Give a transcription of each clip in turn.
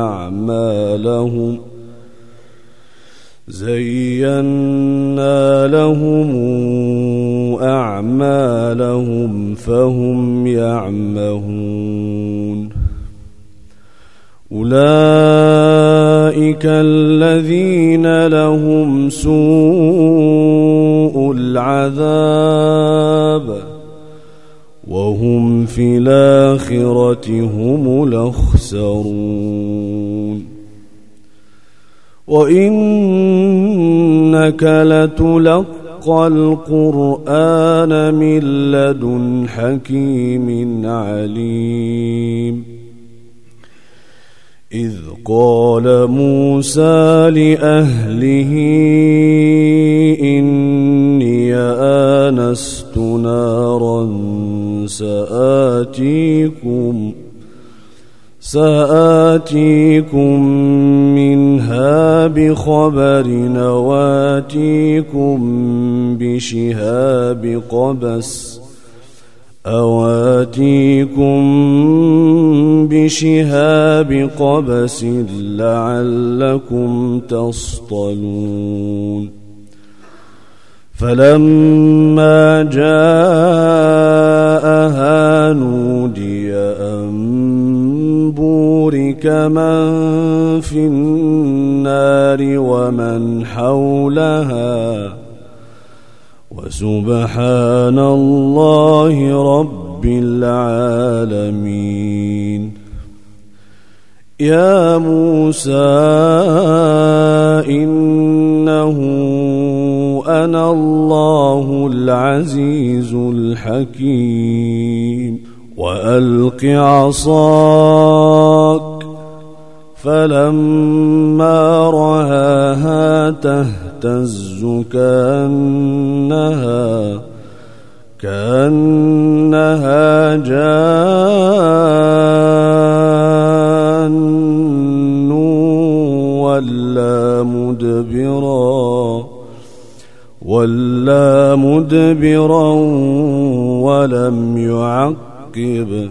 أعمالهم زينا لهم أعمالهم فهم يعمهون أولئك الذين لهم سوء العذاب وهم في الآخرة هم الأخسرون وإنك لتلقى القرآن من لدن حكيم عليم. إذ قال موسى لأهله إني آنست نارا سآتيكم سآتيكم منها بخبر نواتيكم بشهاب قبس أواتيكم بشهاب قبس لعلكم تصطلون فلما جاءها نودي أن بورك من في النار ومن حولها. وسبحان الله رب العالمين. يا موسى إنه أنا الله العزيز الحكيم. وألق عصاك فلما رآها تهتز كأنها كأنها جان ولا مدبرا ولا مدبرا ولم يعقب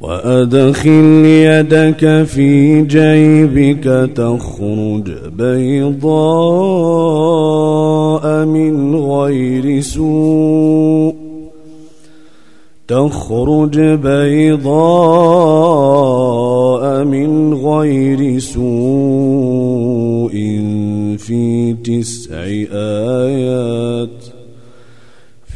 وأدخل يدك في جيبك تخرج بيضاء من غير سوء تخرج بيضاء من غير سوء في تسع آيات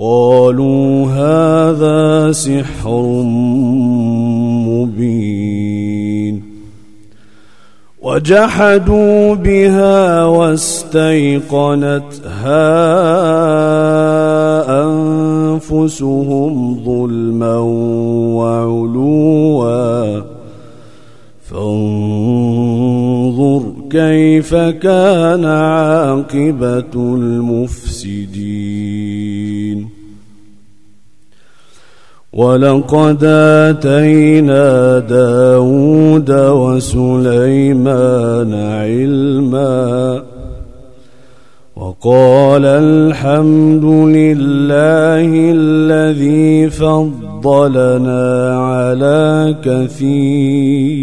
قالوا هذا سحر مبين وجحدوا بها واستيقنتها أنفسهم ظلما وعلوا فانظر كيف كان عاقبة المفسدين ولقد آتينا داود وسليمان علما وقال الحمد لله الذي فضلنا على كثير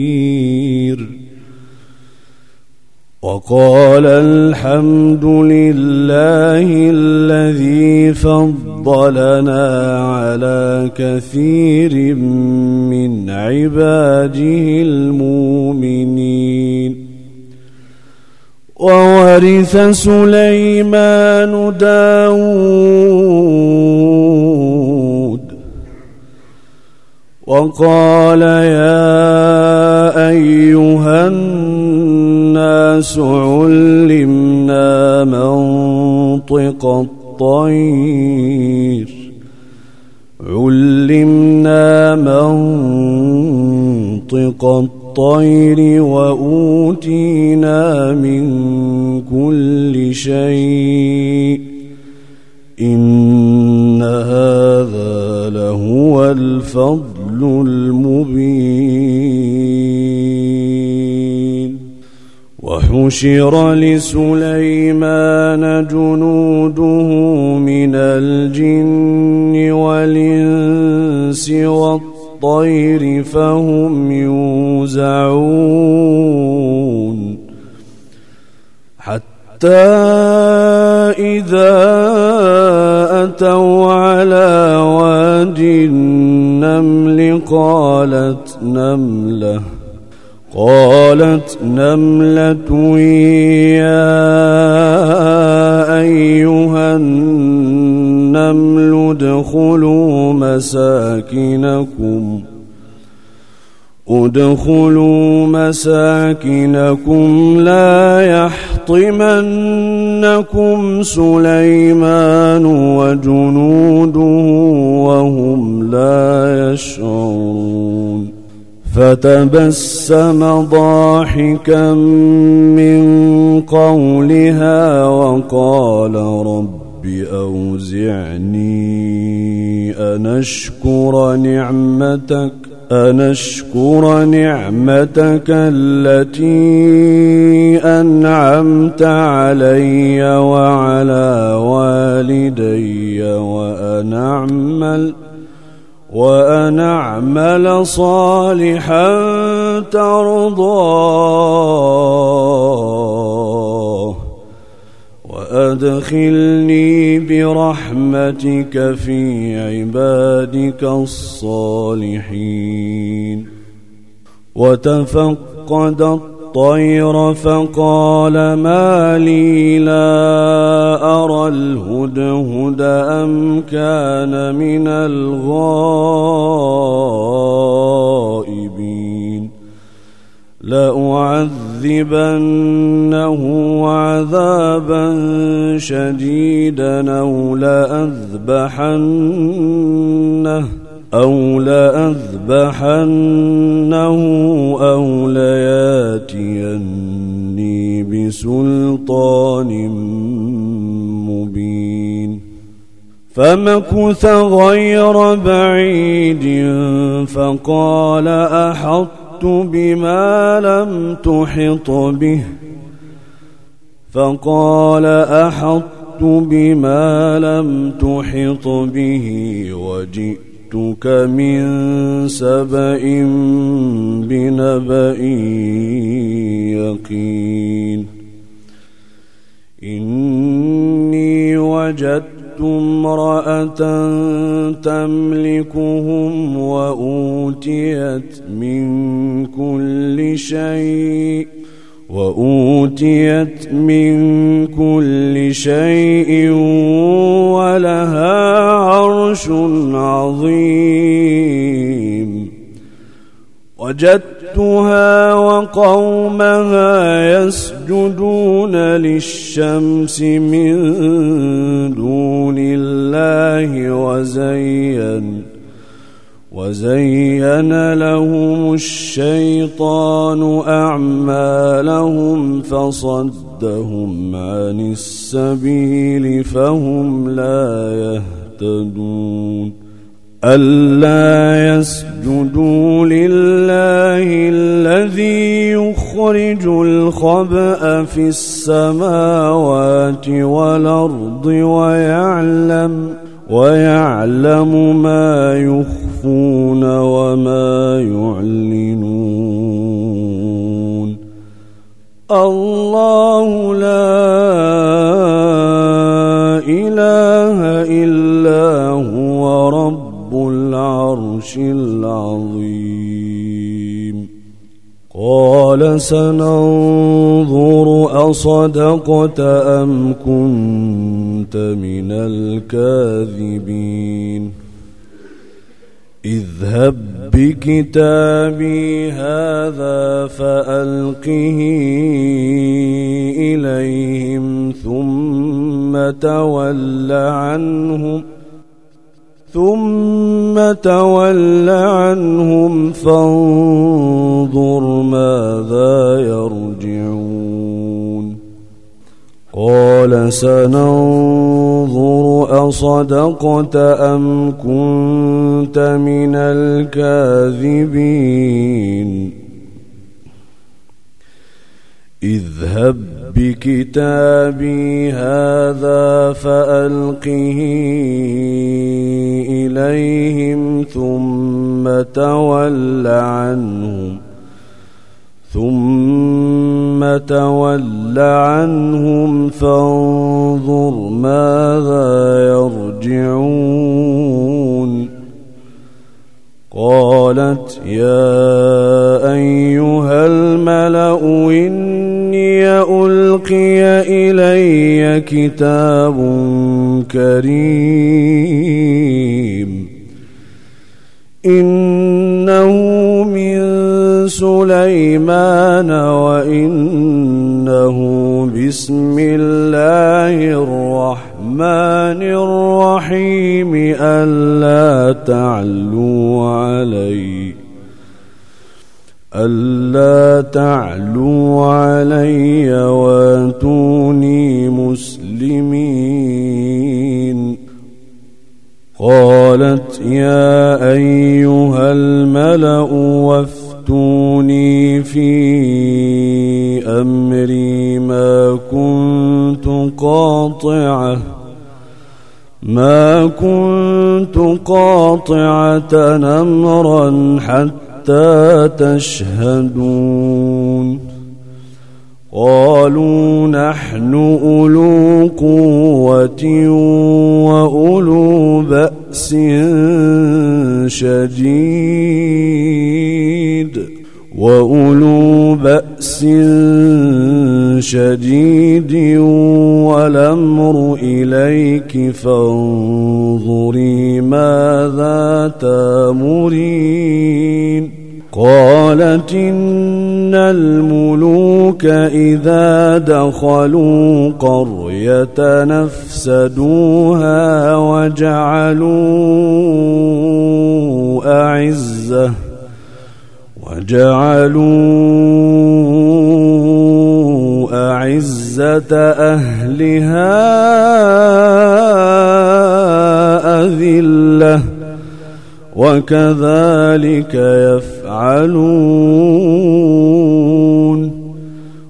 وقال الحمد لله الذي فضلنا على كثير من عباده المؤمنين. وورث سليمان داود. وقال يا أيها الناس الطير وأوتينا من كل شيء إن هذا لهو الفضل المبين وحشر لسليمان جنوده من الجن والإنس والطير فهم يوزعون حتى إذا أتوا على واد النمل قالت نملة قالت نملة يا أيها مساكنكم. ادخلوا مساكنكم لا يحطمنكم سليمان وجنوده وهم لا يشعرون. فتبسم ضاحكا من قولها وقال رب أوزعني أن أشكر نعمتك أن أشكر نعمتك التي أنعمت علي وعلى والدي وأن أعمل وأن أعمل صالحا ترضاه وأدخلني برحمتك في عبادك الصالحين. وتفقد الطير فقال ما لي لا أرى الهدهد أم كان من الغائبين. لأعذبنه عذابا شديدا أو لأذبحنه أو لأذبحنه أو لياتيني بسلطان مبين. فمكث غير بعيد فقال أحط بما لم تحط به فقال أحطت بما لم تحط به وجئتك من سبأ بنبأ يقين إني وجدت امرأة تملكهم وأوتيت من كل شيء وأوتيت من كل شيء ولها عرش عظيم. وجدت وجدتها وقومها يسجدون للشمس من دون الله وزين وزين لهم الشيطان أعمالهم فصدهم عن السبيل فهم لا يهتدون ألا يسجدوا لله الذي يخرج الخبأ في السماوات والأرض ويعلم ويعلم ما يخفون وما يعلنون. الله لا العرش العظيم. قال سننظر أصدقت أم كنت من الكاذبين. اذهب بكتابي هذا فألقه إليهم ثم تول عنهم ۖ ثم تول عنهم فانظر ماذا يرجعون قال سننظر أصدقت أم كنت من الكاذبين اذهب بكتابي هذا فألقه إليهم ثم تول عنهم ثم تول عنهم فانظر ماذا يرجعون قالت يا أيها إلي كتاب كريم. إنه من سليمان وإنه بسم الله الرحمن الرحيم. ألا تعلوا علي. ألا تعلوا علي واتوني مسلمين. قالت يا أيها الملأ وافتوني في أمري ما كنت قاطعة ما كنت قاطعة أمرا حتى حتى تشهدون قالوا نحن أولو قوة وأولو بأس شديد وأولو بأس شديد والأمر إليك فانظري ماذا تامرين قالت إن الملوك إذا دخلوا قرية نفسدوها وجعلوا أعزة وجعلوا أعزة أهلها أذلة وكذلك يفعلون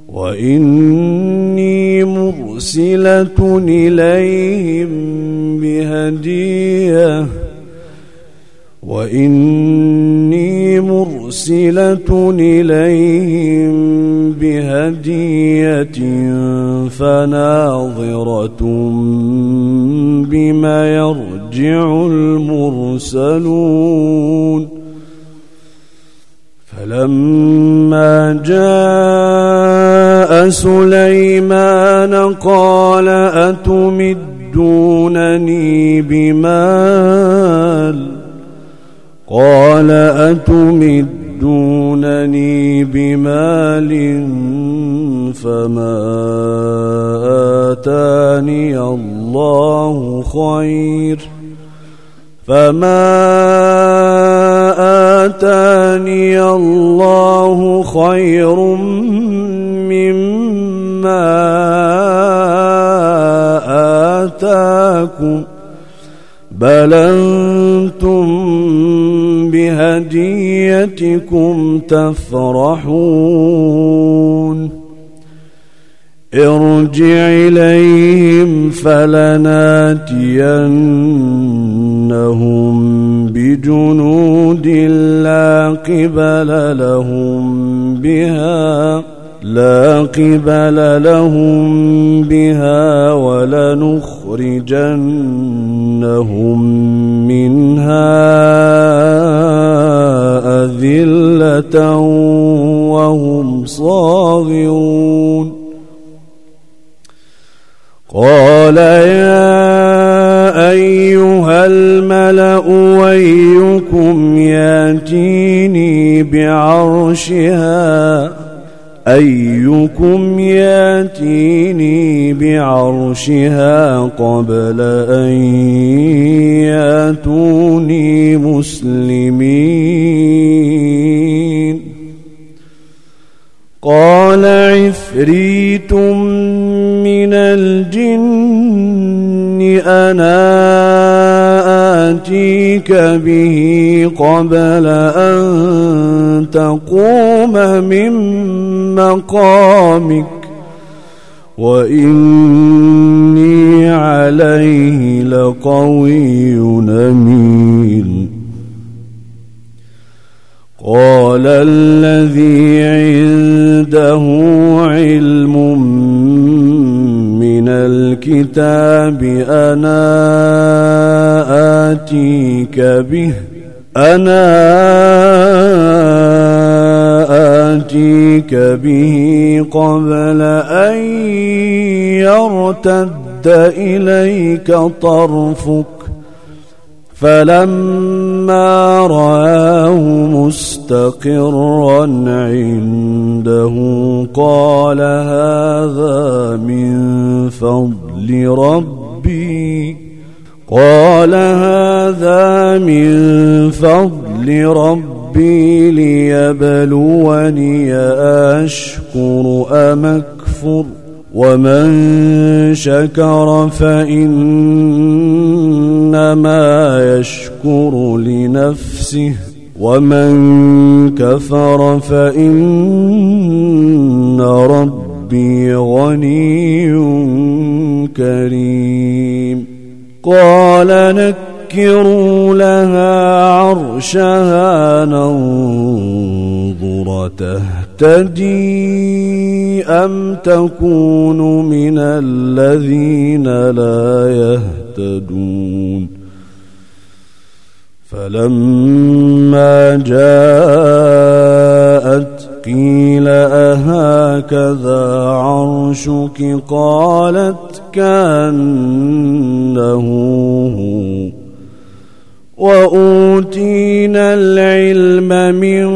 وإني مرسلة إليهم بهدية وإني مرسلة إليهم بهدية فناظرة بما يرجع المرسلون فلما جاء سليمان قال أتمدونني بمال؟ قال أتمد تمدونني بمال فما آتاني الله خير فما آتاني الله خير مما آتاكم بل أنتم بهديتكم تفرحون ارجع إليهم فلناتينهم بجنود لا قبل لهم بها لا قبل لهم بها ولنخرجنهم منها أذلة وهم صاغرون بعرشها أيكم ياتيني بعرشها قبل أن ياتوني مسلمين؟ قال عفريت من الجن أنا آتيك به قبل أن تقوم من مقامك وإني عليه لقوي أمين. قال الذي عنده علم من الكتاب أنا آتيك به. أنا آتيك به قبل أن يرتد إليك طرفك. فلما رآه مستقرا عنده قال هذا من فضل ربي. قال هذا من فضل ربي ليبلوني أشكر أم أكفر. ومن شكر فإنما يشكر لنفسه ومن كفر فإن ربي غني كريم. قال نكروا لها عرشها ننظر تهتدي أم تكون من الذين لا يهتدون فلما جاءت قيل أهكذا عرشك قالت كأنه هو وأوتينا العلم من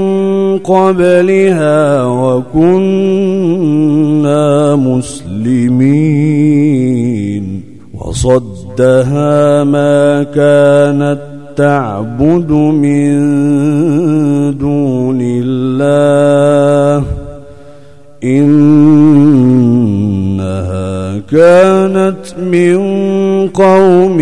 قبلها وكنا مسلمين. وصدها ما كانت تعبد من دون الله. إنها كانت من قوم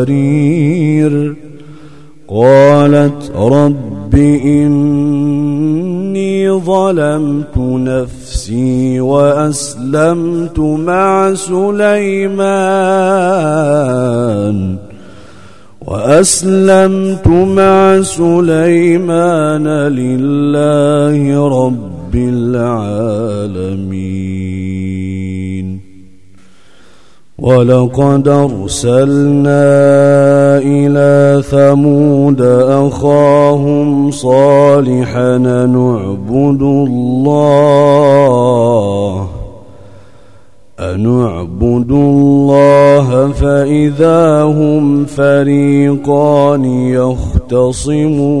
قوارير قالت رب إني ظلمت نفسي وأسلمت مع سليمان وأسلمت مع سليمان لله رب العالمين ولقد أرسلنا إلى ثمود أخاهم صالحا نعبد الله أن اعبدوا الله فإذا هم فريقان يختصمون.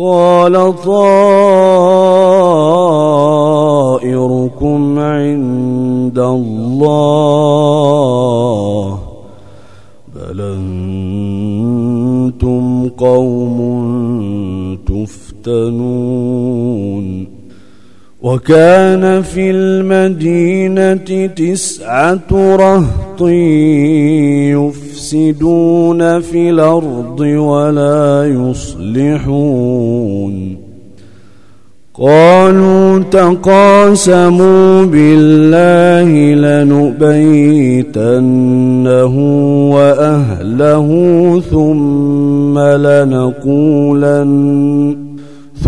قال طائركم عند الله بل أنتم قوم تفتنون وكان في المدينة تسعة رهط يفسدون في الأرض ولا يصلحون. قالوا تقاسموا بالله لنبيتنه وأهله ثم لنقولن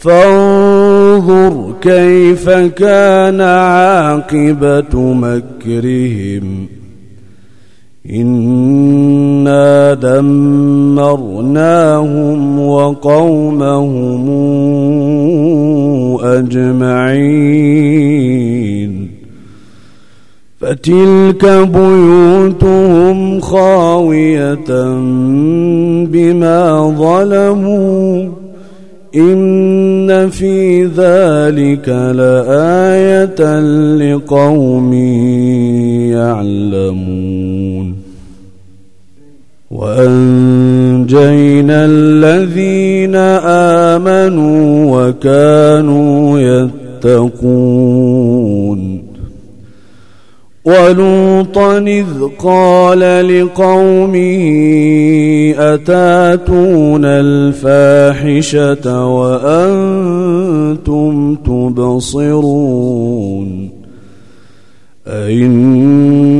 فانظر كيف كان عاقبة مكرهم. إنا دمرناهم وقومهم أجمعين. فتلك بيوتهم خاوية بما ظلموا. إن في ذلك لآية لقوم يعلمون وأنجينا الذين آمنوا وكانوا يتقون ولوطا إذ قال لقومه أتاتون الفاحشة وأنتم تبصرون؟ أئنكم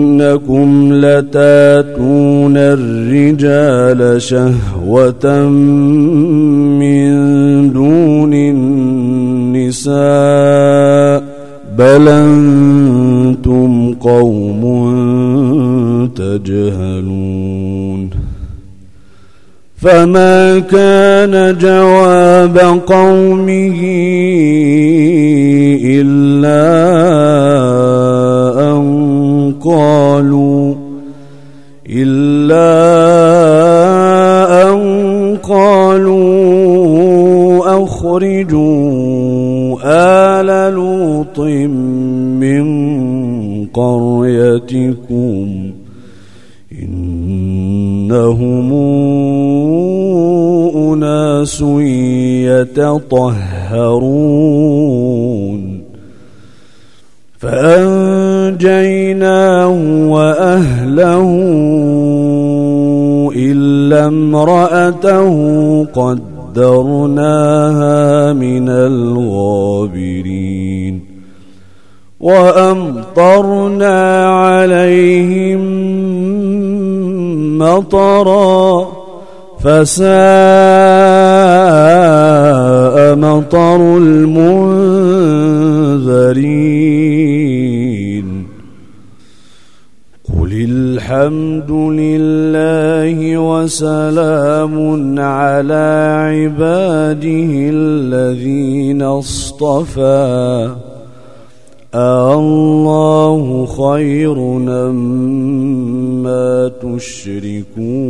لتاتون الرجال شهوة من دون النساء بل أنتم قوم تجهلون فما كان جواب قومه إلا أن قالوا إلا أن قالوا أخرجوا آل لوط من قريتكم إنهم أناس يتطهرون فأنجيناه وأهله إلا امرأته قدرناها من الغابرين وأمطرنا عليهم مطرا فساء مطر المنذرين. قل الحمد لله وسلام على عباده الذين اصطفى. الله خير مما تشركون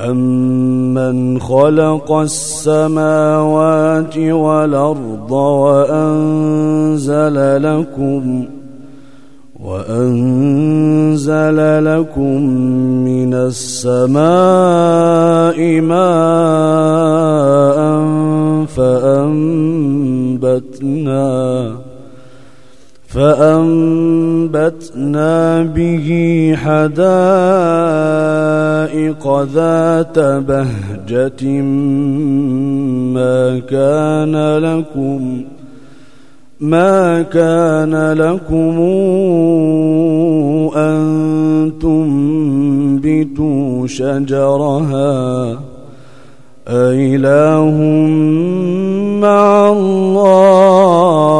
أمن خلق السماوات والأرض وأنزل لكم وأنزل لكم من السماء ماء فأنبتنا فأنبتنا به حدائق ذات بهجة ما كان لكم ما كان لكم أن تنبتوا شجرها. أإله الله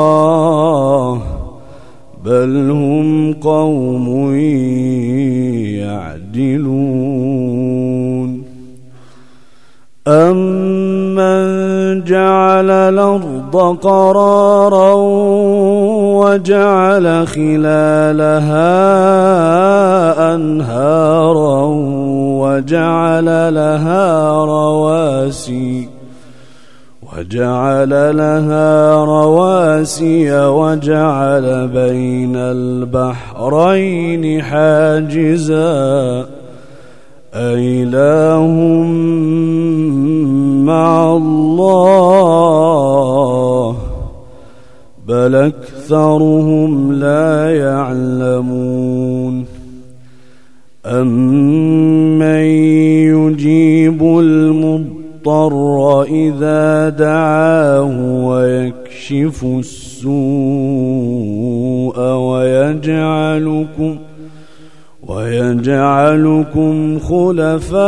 بل هم قوم يعدلون. أمن جعل الأرض قرارا وجعل خلالها أنهارا وجعل لها رواسي وجعل لها رواسي وجعل بين البحرين حاجزا. أإله مع الله بل أكثرهم لا يعلمون. أمن المضطر إذا دعاه ويكشف السوء ويجعلكم ويجعلكم خلفاء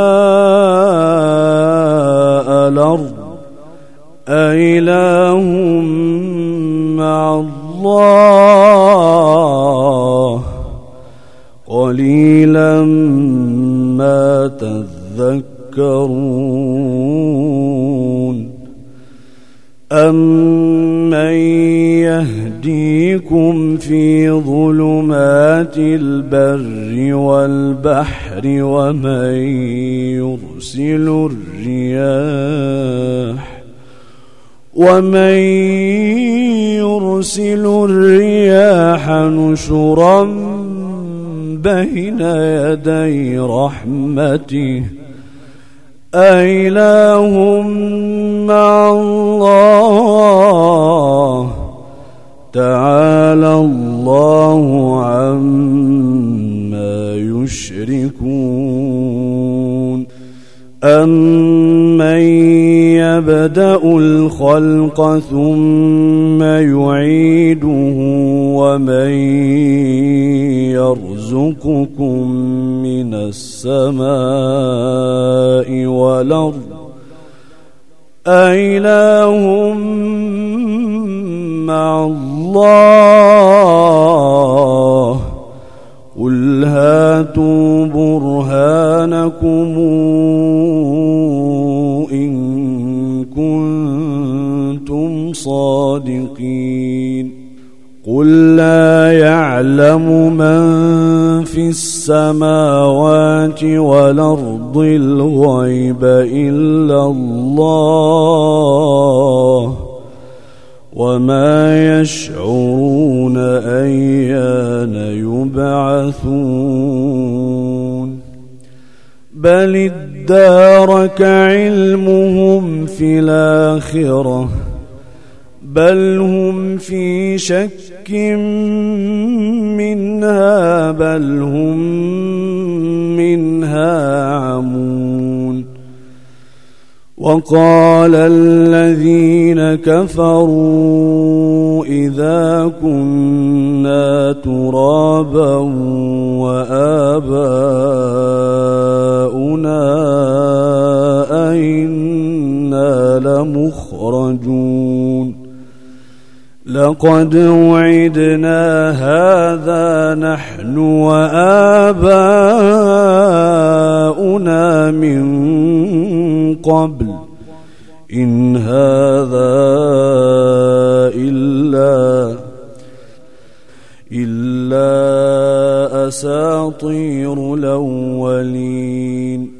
الأرض أإله مع الله قليلا ما تذكرون أمن يهديكم في ظلمات البر والبحر ومن يرسل الرياح ومن يرسل الرياح نشرا بين يدي رحمته أإله مع الله تعالى الله عما يشركون أمن يبدأ الخلق ثم يعيده ومن يرزقكم من السماء والأرض. أإله مع الله. قل هاتوا برهانكم إن كنتم صادقين. قل لا يعلم من في السماوات والأرض الغيب إلا الله وما يشعرون أيان يبعثون بل ادارك علمهم في الآخرة بل هم في شك منها بل هم منها عمون وقال الذين كفروا إذا كنا ترابا وآباؤنا أئنا لمخرجون لقد وعدنا هذا نحن وآباؤنا من قبل. إن هذا إلا إلا أساطير الأولين.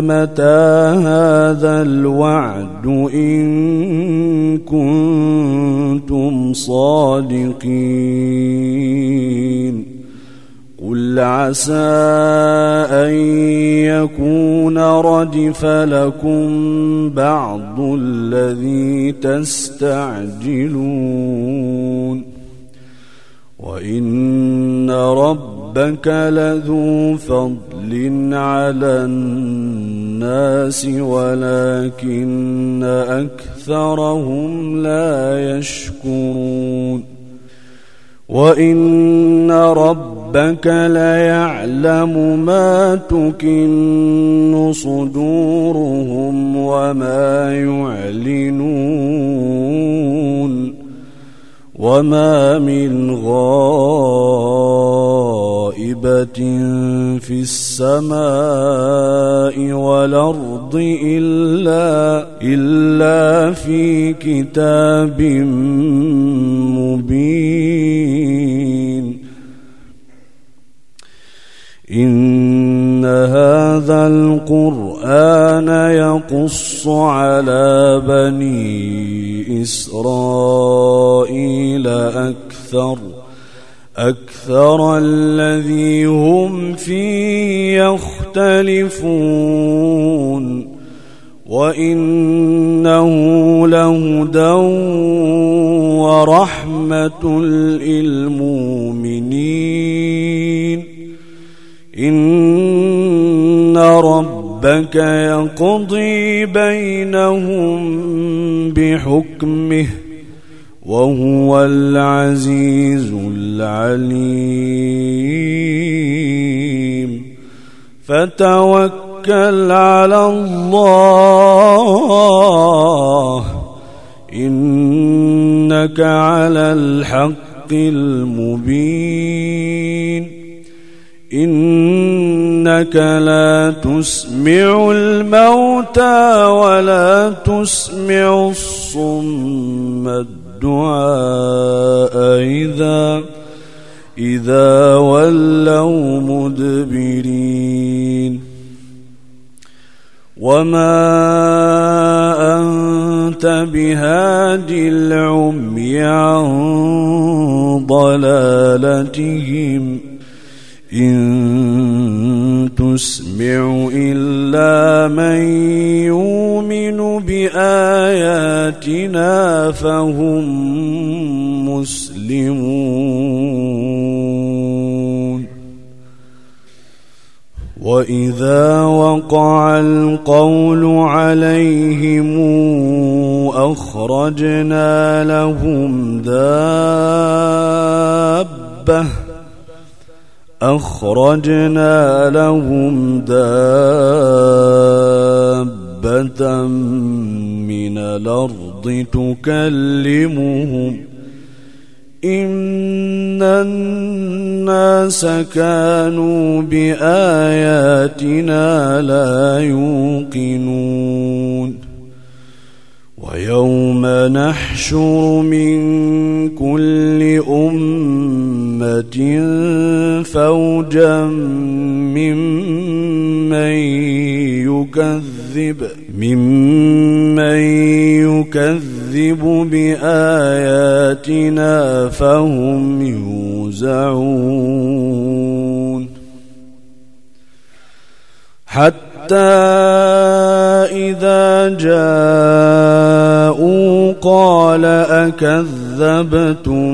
متى هذا الوعد إن كنتم صادقين؟ قل عسى أن يكون ردف لكم بعض الذي تستعجلون. وإن ربك لذو فضل على الناس ولكن أكثرهم لا يشكرون. وإن ربك ليعلم ما تكن صدورهم وما يعلنون. وما من غائبة في السماء والأرض إلا إلا في كتاب مبين. إن هذا القرآن يقص على بني إسرائيل أكثر. أكثر الذي هم فيه يختلفون وإنه لهدى ورحمة للمؤمنين. إن ربك يقضي بينهم بحكمه وهو العزيز العليم. فتوكل على الله. إنك على الحق المبين. إنك لا تسمع الموتى ولا تسمع الصم الدعاء إذا إذا ولوا مدبرين. وما أنت بهاد العمي عن ضلالتهم إن تسمع إلا من يؤمن بآياتنا فهم مسلمون. وإذا وقع القول عليهم أخرجنا لهم دابة أخرجنا لهم دابة من الأرض تكلمهم. إن الناس كانوا بآياتنا لا يوقنون. ويوم نحشر من كل أمة فوجا ممن يكذب ممن يكذب بآياتنا فهم يوزعون. إذا جاءوا قال أكذبتم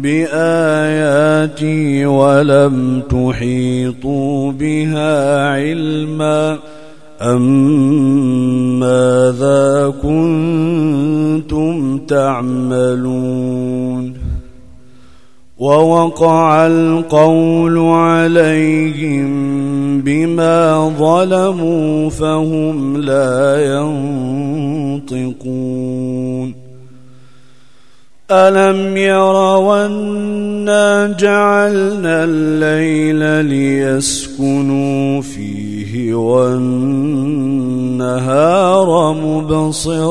بآياتي ولم تحيطوا بها علما أم ماذا كنتم تعملون ووقع القول عليهم بما ظلموا فهم لا ينطقون. ألم يروا أنا جعلنا الليل ليسكنوا فيه والنهار مبصراً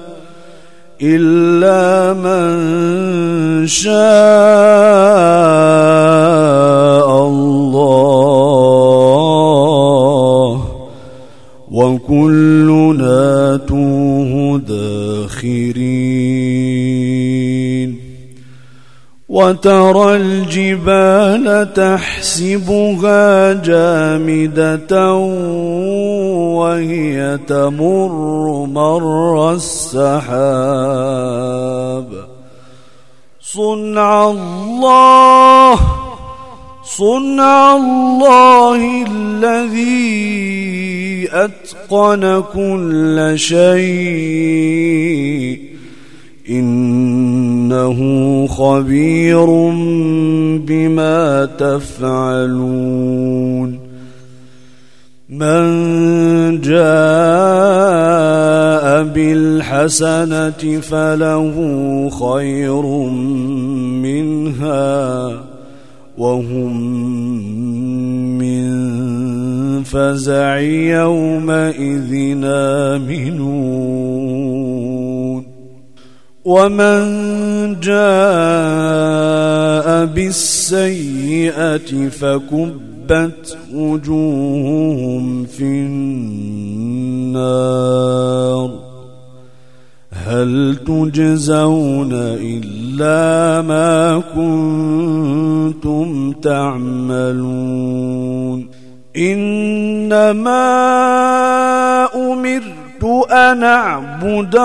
إلا من شاء الله وكلنا توه داخرين. وترى الجبال تحسبها جامدة وهي تمر مر السحاب. صنع الله صنع الله الذي أتقن كل شيء. إنه خبير بما تفعلون. من جاء بالحسنة فله خير منها وهم من فزع يومئذ آمنون. ومن جاء بالسيئة فكب كبت وجوههم في النار هل تجزون إلا ما كنتم تعملون إنما أمرت أن أعبد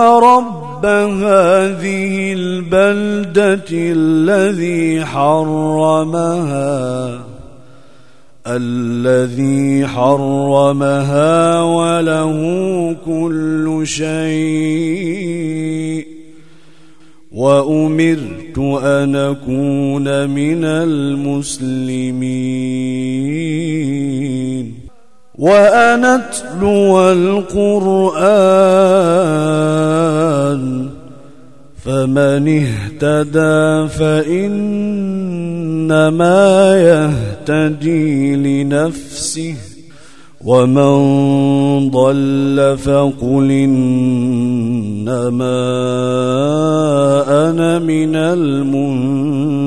رب هذه البلدة الذي حرمها الذي حرمها وله كل شيء. وأمرت أن أكون من المسلمين. وان اتلو القرآن فمن اهتدى فإنما يهتدي لنفسه ومن ضل فقل إنما أنا من المنذرين.